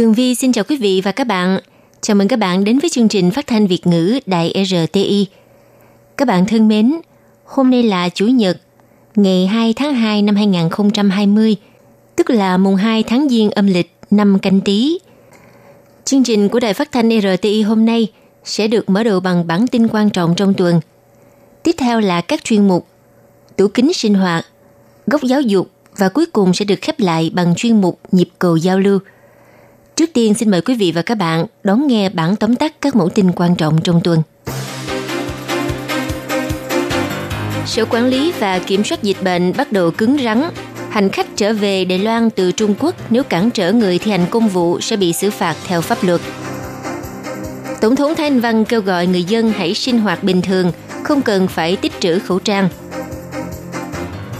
Tường Vi xin chào quý vị và các bạn. Chào mừng các bạn đến với chương trình phát thanh Việt ngữ Đài RTI. Các bạn thân mến, hôm nay là Chủ nhật, ngày 2 tháng 2 năm 2020, tức là mùng 2 tháng Giêng âm lịch năm canh tí. Chương trình của Đài Phát thanh RTI hôm nay sẽ được mở đầu bằng bản tin quan trọng trong tuần. Tiếp theo là các chuyên mục Tủ kính sinh hoạt, góc giáo dục và cuối cùng sẽ được khép lại bằng chuyên mục Nhịp cầu giao lưu. Trước tiên xin mời quý vị và các bạn đón nghe bản tóm tắt các mẫu tin quan trọng trong tuần. Sở Quản lý và Kiểm soát Dịch bệnh bắt đầu cứng rắn. Hành khách trở về Đài Loan từ Trung Quốc nếu cản trở người thi hành công vụ sẽ bị xử phạt theo pháp luật. Tổng thống Thái Anh Văn kêu gọi người dân hãy sinh hoạt bình thường, không cần phải tích trữ khẩu trang.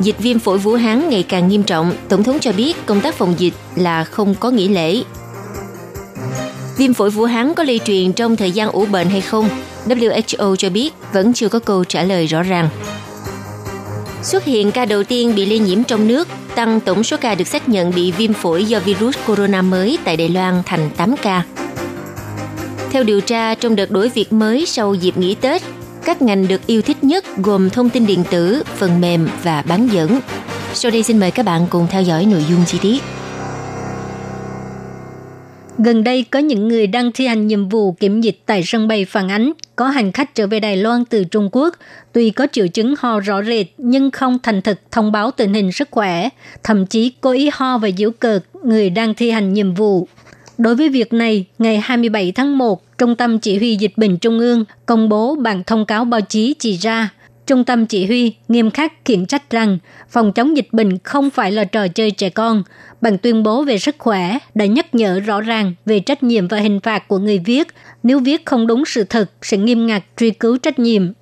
Dịch viêm phổi Vũ Hán ngày càng nghiêm trọng, Tổng thống cho biết công tác phòng dịch là không có nghỉ lễ. Viêm phổi Vũ Hán có lây truyền trong thời gian ủ bệnh hay không? WHO cho biết vẫn chưa có câu trả lời rõ ràng. Xuất hiện ca đầu tiên bị lây nhiễm trong nước, tăng tổng số ca được xác nhận bị viêm phổi do virus corona mới tại Đài Loan thành 8 ca. Theo điều tra, trong đợt đổi việc mới sau dịp nghỉ Tết, các ngành được yêu thích nhất gồm thông tin điện tử, phần mềm và bán dẫn. Sau đây xin mời các bạn cùng theo dõi nội dung chi tiết. Gần đây có những người đang thi hành nhiệm vụ kiểm dịch tại sân bay phản ánh. Có hành khách trở về Đài Loan từ Trung Quốc, tuy có triệu chứng ho rõ rệt nhưng không thành thực thông báo tình hình sức khỏe, thậm chí cố ý ho và giễu cợt người đang thi hành nhiệm vụ. Đối với việc này, ngày 27 tháng 1, Trung tâm Chỉ huy Dịch bệnh Trung ương công bố bản thông cáo báo chí chỉ ra. Trung tâm chỉ huy nghiêm khắc khiển trách rằng phòng chống dịch bệnh không phải là trò chơi trẻ con. Bằng tuyên bố về sức khỏe đã nhắc nhở rõ ràng về trách nhiệm và hình phạt của người viết. Nếu viết không đúng sự thật sẽ nghiêm ngặt truy cứu trách nhiệm.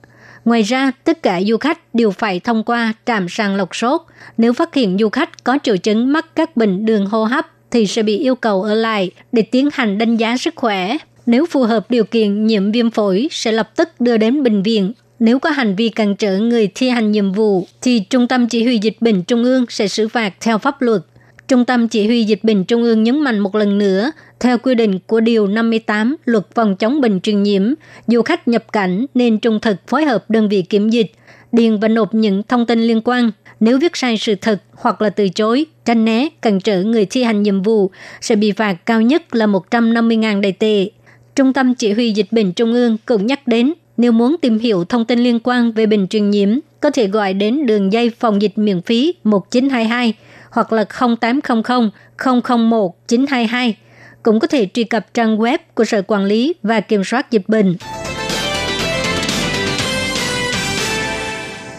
Ngoài ra, tất cả du khách đều phải thông qua trạm sàng lọc sốt. Nếu phát hiện du khách có triệu chứng mắc các bệnh đường hô hấp thì sẽ bị yêu cầu ở lại để tiến hành đánh giá sức khỏe. Nếu phù hợp điều kiện nhiễm viêm phổi sẽ lập tức đưa đến bệnh viện nếu có hành vi cản trở người thi hành nhiệm vụ, thì Trung tâm Chỉ huy Dịch bệnh Trung ương sẽ xử phạt theo pháp luật. Trung tâm Chỉ huy Dịch bệnh Trung ương nhấn mạnh một lần nữa, theo quy định của Điều 58 Luật phòng chống bệnh truyền nhiễm, du khách nhập cảnh nên trung thực phối hợp đơn vị kiểm dịch, điền và nộp những thông tin liên quan. Nếu viết sai sự thật hoặc là từ chối, tranh né, cản trở người thi hành nhiệm vụ sẽ bị phạt cao nhất là 150.000 đại tệ. Trung tâm Chỉ huy Dịch bệnh Trung ương cũng nhắc đến nếu muốn tìm hiểu thông tin liên quan về bệnh truyền nhiễm, có thể gọi đến đường dây phòng dịch miễn phí 1922 hoặc là 0800 001 922. Cũng có thể truy cập trang web của Sở Quản lý và Kiểm soát Dịch bệnh.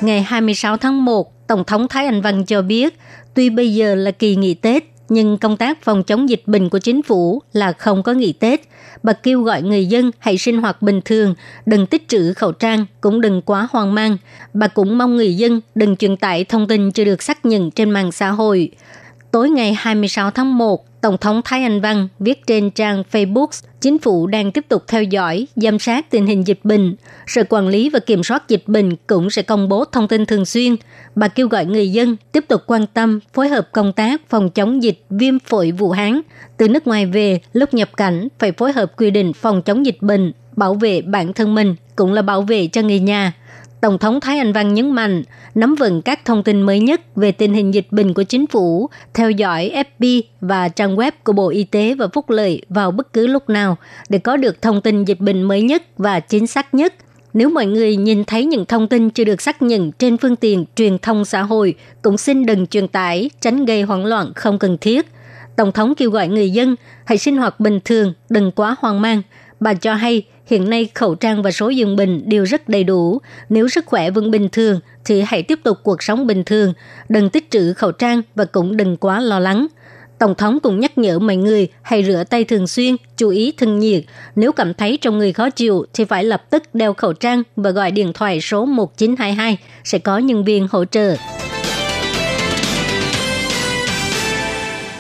Ngày 26 tháng 1, Tổng thống Thái Anh Văn cho biết, tuy bây giờ là kỳ nghỉ Tết, nhưng công tác phòng chống dịch bệnh của chính phủ là không có nghỉ Tết. Bà kêu gọi người dân hãy sinh hoạt bình thường, đừng tích trữ khẩu trang, cũng đừng quá hoang mang. Bà cũng mong người dân đừng truyền tải thông tin chưa được xác nhận trên mạng xã hội. Tối ngày 26 tháng 1, Tổng thống Thái Anh Văn viết trên trang Facebook, chính phủ đang tiếp tục theo dõi, giám sát tình hình dịch bệnh. Sở Quản lý và Kiểm soát Dịch bệnh cũng sẽ công bố thông tin thường xuyên. Bà kêu gọi người dân tiếp tục quan tâm, phối hợp công tác phòng chống dịch viêm phổi Vũ Hán. Từ nước ngoài về, lúc nhập cảnh phải phối hợp quy định phòng chống dịch bệnh, bảo vệ bản thân mình, cũng là bảo vệ cho người nhà. Tổng thống Thái Anh Văn nhấn mạnh, nắm vững các thông tin mới nhất về tình hình dịch bệnh của chính phủ, theo dõi FB và trang web của Bộ Y tế và Phúc lợi vào bất cứ lúc nào để có được thông tin dịch bệnh mới nhất và chính xác nhất. Nếu mọi người nhìn thấy những thông tin chưa được xác nhận trên phương tiện truyền thông xã hội, cũng xin đừng truyền tải, tránh gây hoảng loạn không cần thiết. Tổng thống kêu gọi người dân hãy sinh hoạt bình thường, đừng quá hoang mang. Bà cho hay hiện nay khẩu trang và số giường bệnh đều rất đầy đủ. Nếu sức khỏe vẫn bình thường thì hãy tiếp tục cuộc sống bình thường, đừng tích trữ khẩu trang và cũng đừng quá lo lắng. Tổng thống cũng nhắc nhở mọi người hãy rửa tay thường xuyên, chú ý thân nhiệt. Nếu cảm thấy trong người khó chịu thì phải lập tức đeo khẩu trang và gọi điện thoại số 1922 sẽ có nhân viên hỗ trợ.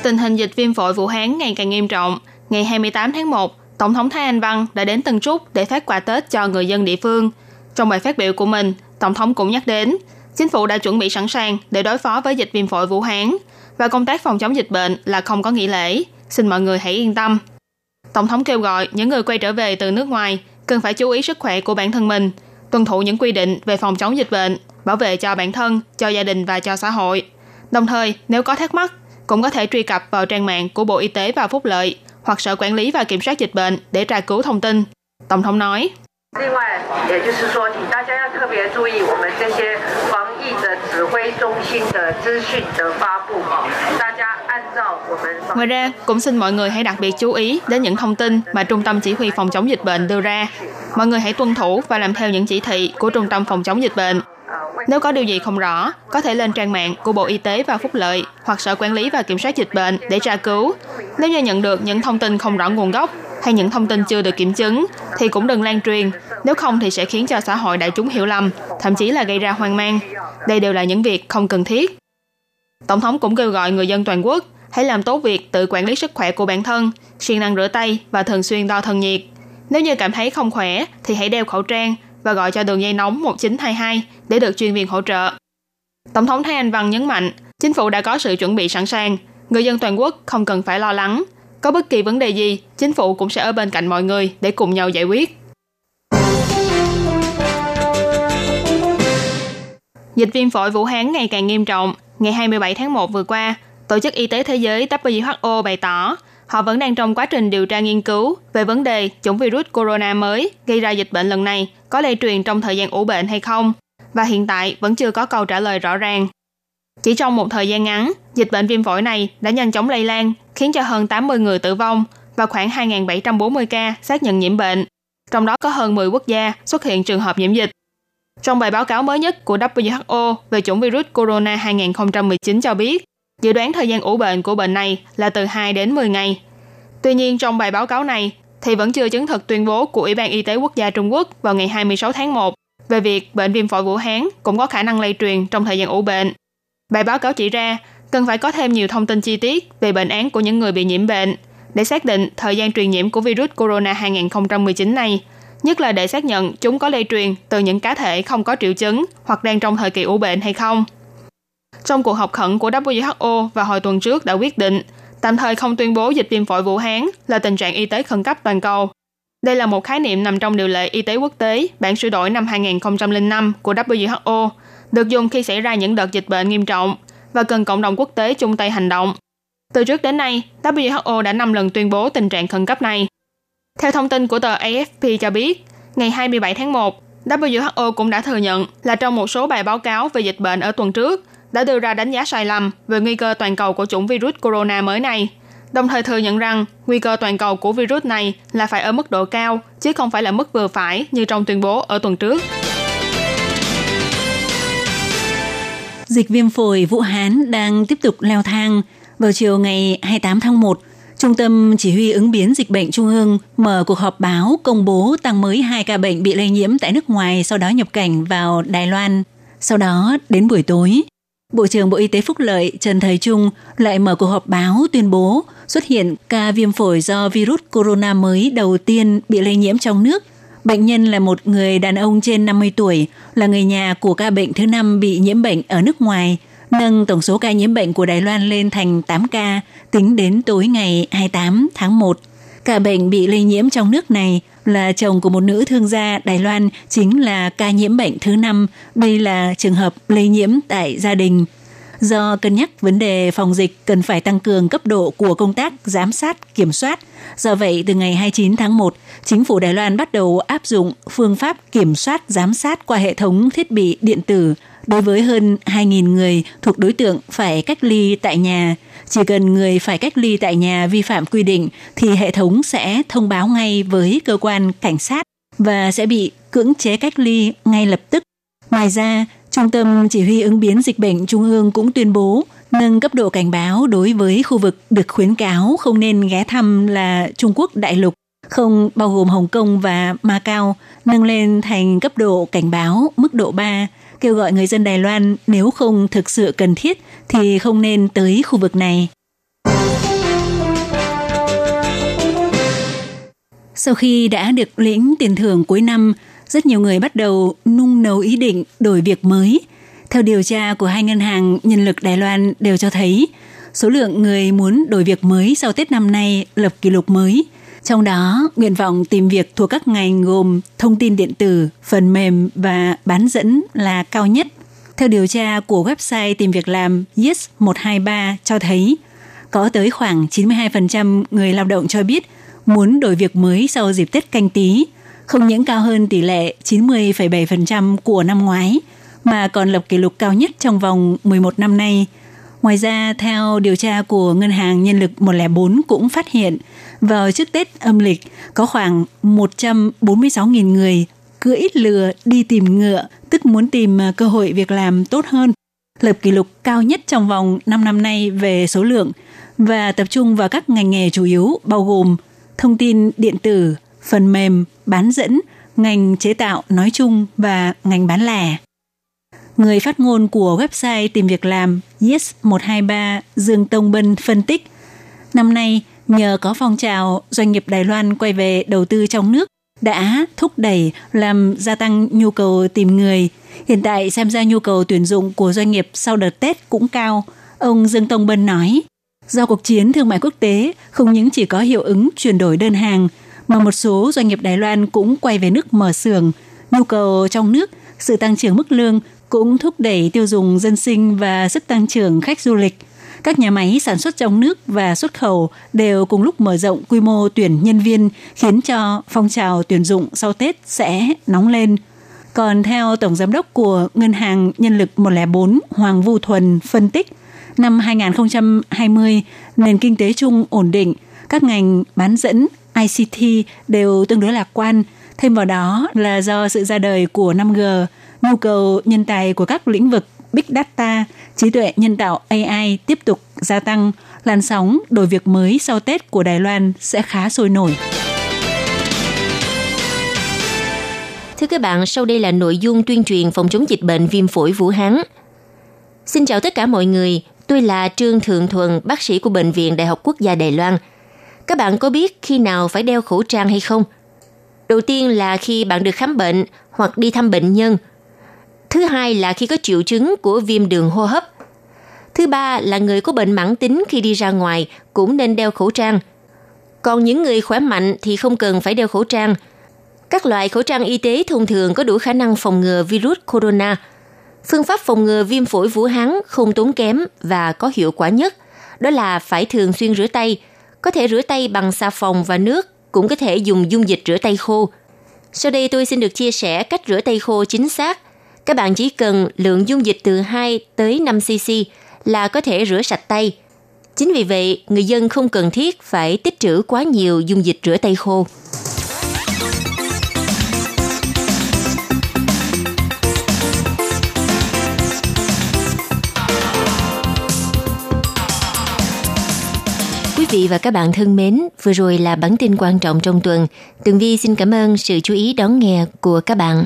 Tình hình dịch viêm phổi Vũ Hán ngày càng nghiêm trọng. Ngày 28 tháng 1, Tổng thống Thái Anh Văn đã đến Tân Trúc để phát quà Tết cho người dân địa phương. Trong bài phát biểu của mình, Tổng thống cũng nhắc đến, chính phủ đã chuẩn bị sẵn sàng để đối phó với dịch viêm phổi Vũ Hán và công tác phòng chống dịch bệnh là không có nghỉ lễ. Xin mọi người hãy yên tâm. Tổng thống kêu gọi những người quay trở về từ nước ngoài cần phải chú ý sức khỏe của bản thân mình, tuân thủ những quy định về phòng chống dịch bệnh, bảo vệ cho bản thân, cho gia đình và cho xã hội. Đồng thời, nếu có thắc mắc, cũng có thể truy cập vào trang mạng của Bộ Y tế và Phúc lợi hoặc Sở Quản lý và Kiểm soát Dịch bệnh để tra cứu thông tin. Tổng thống nói. 另外，也就是说，请大家要特别注意我们这些防疫的指挥中心的资讯的发布，大家按照我们。Ngoài ra, cũng xin mọi người hãy đặc biệt chú ý đến những thông tin mà Trung tâm Chỉ huy Phòng chống dịch bệnh đưa ra. Mọi người hãy tuân thủ và làm theo những chỉ thị của Trung tâm Phòng chống dịch bệnh. Nếu có điều gì không rõ, có thể lên trang mạng của Bộ Y tế và Phúc lợi hoặc Sở Quản lý và Kiểm soát Dịch bệnh để tra cứu. Nếu như nhận được những thông tin không rõ nguồn gốc hay những thông tin chưa được kiểm chứng, thì cũng đừng lan truyền. Nếu không thì sẽ khiến cho xã hội đại chúng hiểu lầm, thậm chí là gây ra hoang mang. Đây đều là những việc không cần thiết. Tổng thống cũng kêu gọi người dân toàn quốc hãy làm tốt việc tự quản lý sức khỏe của bản thân, siêng năng rửa tay và thường xuyên đo thân nhiệt. Nếu như cảm thấy không khỏe thì hãy đeo khẩu trang và gọi cho đường dây nóng 1922 để được chuyên viên hỗ trợ. Tổng thống Thái Anh Văn nhấn mạnh, chính phủ đã có sự chuẩn bị sẵn sàng, người dân toàn quốc không cần phải lo lắng. Có bất kỳ vấn đề gì, chính phủ cũng sẽ ở bên cạnh mọi người để cùng nhau giải quyết. Dịch viêm phổi Vũ Hán ngày càng nghiêm trọng. Ngày 27 tháng 1 vừa qua, Tổ chức Y tế Thế giới WHO bày tỏ họ vẫn đang trong quá trình điều tra nghiên cứu về vấn đề chủng virus corona mới gây ra dịch bệnh lần này có lây truyền trong thời gian ủ bệnh hay không, và hiện tại vẫn chưa có câu trả lời rõ ràng. Chỉ trong một thời gian ngắn, dịch bệnh viêm phổi này đã nhanh chóng lây lan, khiến cho hơn 80 người tử vong và khoảng 2.740 ca xác nhận nhiễm bệnh. Trong đó có hơn 10 quốc gia xuất hiện trường hợp nhiễm dịch. Trong bài báo cáo mới nhất của WHO về chủng virus corona 2019 cho biết, dự đoán thời gian ủ bệnh của bệnh này là từ 2 đến 10 ngày. Tuy nhiên, trong bài báo cáo này thì vẫn chưa chứng thực tuyên bố của Ủy ban Y tế Quốc gia Trung Quốc vào ngày 26 tháng 1 về việc bệnh viêm phổi Vũ Hán cũng có khả năng lây truyền trong thời gian ủ bệnh. Bài báo cáo chỉ ra cần phải có thêm nhiều thông tin chi tiết về bệnh án của những người bị nhiễm bệnh để xác định thời gian truyền nhiễm của virus corona 2019 này, nhất là để xác nhận chúng có lây truyền từ những cá thể không có triệu chứng hoặc đang trong thời kỳ ủ bệnh hay không. Trong cuộc họp khẩn của WHO vào hồi tuần trước đã quyết định tạm thời không tuyên bố dịch viêm phổi Vũ Hán là tình trạng y tế khẩn cấp toàn cầu. Đây là một khái niệm nằm trong điều lệ y tế quốc tế bản sửa đổi năm 2005 của WHO, được dùng khi xảy ra những đợt dịch bệnh nghiêm trọng và cần cộng đồng quốc tế chung tay hành động. Từ trước đến nay, WHO đã 5 lần tuyên bố tình trạng khẩn cấp này. Theo thông tin của tờ AFP cho biết, ngày 27 tháng 1, WHO cũng đã thừa nhận là trong một số bài báo cáo về dịch bệnh ở tuần trước đã đưa ra đánh giá sai lầm về nguy cơ toàn cầu của chủng virus corona mới này, đồng thời thừa nhận rằng nguy cơ toàn cầu của virus này là phải ở mức độ cao, chứ không phải là mức vừa phải như trong tuyên bố ở tuần trước. Dịch viêm phổi Vũ Hán đang tiếp tục leo thang. Vào chiều ngày 28 tháng 1, Trung tâm Chỉ huy ứng biến dịch bệnh Trung ương mở cuộc họp báo công bố tăng mới hai ca bệnh bị lây nhiễm tại nước ngoài sau đó nhập cảnh vào Đài Loan. Sau đó, đến buổi tối, Bộ trưởng Bộ Y tế Phúc Lợi Trần Thời Trung lại mở cuộc họp báo tuyên bố xuất hiện ca viêm phổi do virus corona mới đầu tiên bị lây nhiễm trong nước. Bệnh nhân là một người đàn ông trên 50 tuổi, là người nhà của ca bệnh thứ năm bị nhiễm bệnh ở nước ngoài, nâng tổng số ca nhiễm bệnh của Đài Loan lên thành 8 ca tính đến tối ngày 28 tháng 1. Ca bệnh bị lây nhiễm trong nước này là chồng của một nữ thương gia Đài Loan chính là ca nhiễm bệnh thứ năm. Đây là trường hợp lây nhiễm tại gia đình. Do cân nhắc vấn đề phòng dịch cần phải tăng cường cấp độ của công tác giám sát, kiểm soát. Do vậy, từ ngày 29 tháng 1, chính phủ Đài Loan bắt đầu áp dụng phương pháp kiểm soát giám sát qua hệ thống thiết bị điện tử đối với hơn 2.000 người thuộc đối tượng phải cách ly tại nhà. Chỉ cần người phải cách ly tại nhà vi phạm quy định thì hệ thống sẽ thông báo ngay với cơ quan cảnh sát và sẽ bị cưỡng chế cách ly ngay lập tức. Ngoài ra, Trung tâm Chỉ huy ứng biến dịch bệnh Trung ương cũng tuyên bố nâng cấp độ cảnh báo đối với khu vực được khuyến cáo không nên ghé thăm là Trung Quốc đại lục, không bao gồm Hồng Kông và Macau, nâng lên thành cấp độ cảnh báo mức độ 3, kêu gọi người dân Đài Loan nếu không thực sự cần thiết thì không nên tới khu vực này. Sau khi đã được lĩnh tiền thưởng cuối năm, rất nhiều người bắt đầu nung nấu ý định đổi việc mới. Theo điều tra của hai ngân hàng nhân lực Đài Loan đều cho thấy, số lượng người muốn đổi việc mới sau Tết năm nay lập kỷ lục mới. Trong đó, nguyện vọng tìm việc thuộc các ngành gồm thông tin điện tử, phần mềm và bán dẫn là cao nhất. Theo điều tra của website tìm việc làm Yes123 cho thấy, có tới khoảng 92% người lao động cho biết muốn đổi việc mới sau dịp Tết canh tí, không những cao hơn tỷ lệ 90,7% của năm ngoái, mà còn lập kỷ lục cao nhất trong vòng 11 năm nay. Ngoài ra, theo điều tra của Ngân hàng Nhân lực 104 cũng phát hiện, vào trước Tết âm lịch có khoảng 146.000 người cưỡi lừa đi tìm ngựa, tức muốn tìm à, cơ hội việc làm tốt hơn, lập kỷ lục cao nhất trong vòng 5 năm nay về số lượng và tập trung vào các ngành nghề chủ yếu bao gồm thông tin điện tử, phần mềm, bán dẫn, ngành chế tạo nói chung và ngành bán lẻ. Người phát ngôn của website tìm việc làm Yes123 Dương Tông Bân phân tích, năm nay nhờ có phong trào doanh nghiệp Đài Loan quay về đầu tư trong nước đã thúc đẩy làm gia tăng nhu cầu tìm người. Hiện tại xem ra nhu cầu tuyển dụng của doanh nghiệp sau đợt Tết cũng cao. Ông Dương Tông Bân nói, Do cuộc chiến thương mại quốc tế không những chỉ có hiệu ứng chuyển đổi đơn hàng, mà một số doanh nghiệp Đài Loan cũng quay về nước mở xưởng. Nhu cầu trong nước, sự tăng trưởng mức lương cũng thúc đẩy tiêu dùng dân sinh và sức tăng trưởng khách du lịch. Các nhà máy sản xuất trong nước và xuất khẩu đều cùng lúc mở rộng quy mô tuyển nhân viên, khiến cho phong trào tuyển dụng sau Tết sẽ nóng lên. Còn theo Tổng Giám đốc của Ngân hàng Nhân lực 104 Hoàng Vu Thuần phân tích, năm 2020, nền kinh tế chung ổn định, các ngành bán dẫn, ICT đều tương đối lạc quan. Thêm vào đó là do sự ra đời của 5G, nhu cầu nhân tài của các lĩnh vực Big Data, trí tuệ nhân tạo AI tiếp tục gia tăng, làn sóng đổi việc mới sau Tết của Đài Loan sẽ khá sôi nổi. Thưa các bạn, sau đây là nội dung tuyên truyền phòng chống dịch bệnh viêm phổi Vũ Hán. Xin chào tất cả mọi người, Tôi là Trương Thượng Thuần, bác sĩ của Bệnh viện Đại học Quốc gia Đài Loan. Các bạn có biết khi nào phải đeo khẩu trang hay không? Đầu tiên là khi bạn được khám bệnh hoặc đi thăm bệnh nhân. Thứ hai là khi có triệu chứng của viêm đường hô hấp. Thứ ba là người có bệnh mãn tính khi đi ra ngoài cũng nên đeo khẩu trang. Còn những người khỏe mạnh thì không cần phải đeo khẩu trang. Các loại khẩu trang y tế thông thường có đủ khả năng phòng ngừa virus corona – Phương pháp phòng ngừa viêm phổi Vũ Hán không tốn kém và có hiệu quả nhất, đó là phải thường xuyên rửa tay, có thể rửa tay bằng xà phòng và nước, cũng có thể dùng dung dịch rửa tay khô. Sau đây tôi xin được chia sẻ cách rửa tay khô chính xác. Các bạn chỉ cần lượng dung dịch từ 2 tới 5 cc là có thể rửa sạch tay. Chính vì vậy, người dân không cần thiết phải tích trữ quá nhiều dung dịch rửa tay khô. quý vị và các bạn thân mến, vừa rồi là bản tin quan trọng trong tuần. Tường Vi xin cảm ơn sự chú ý đón nghe của các bạn.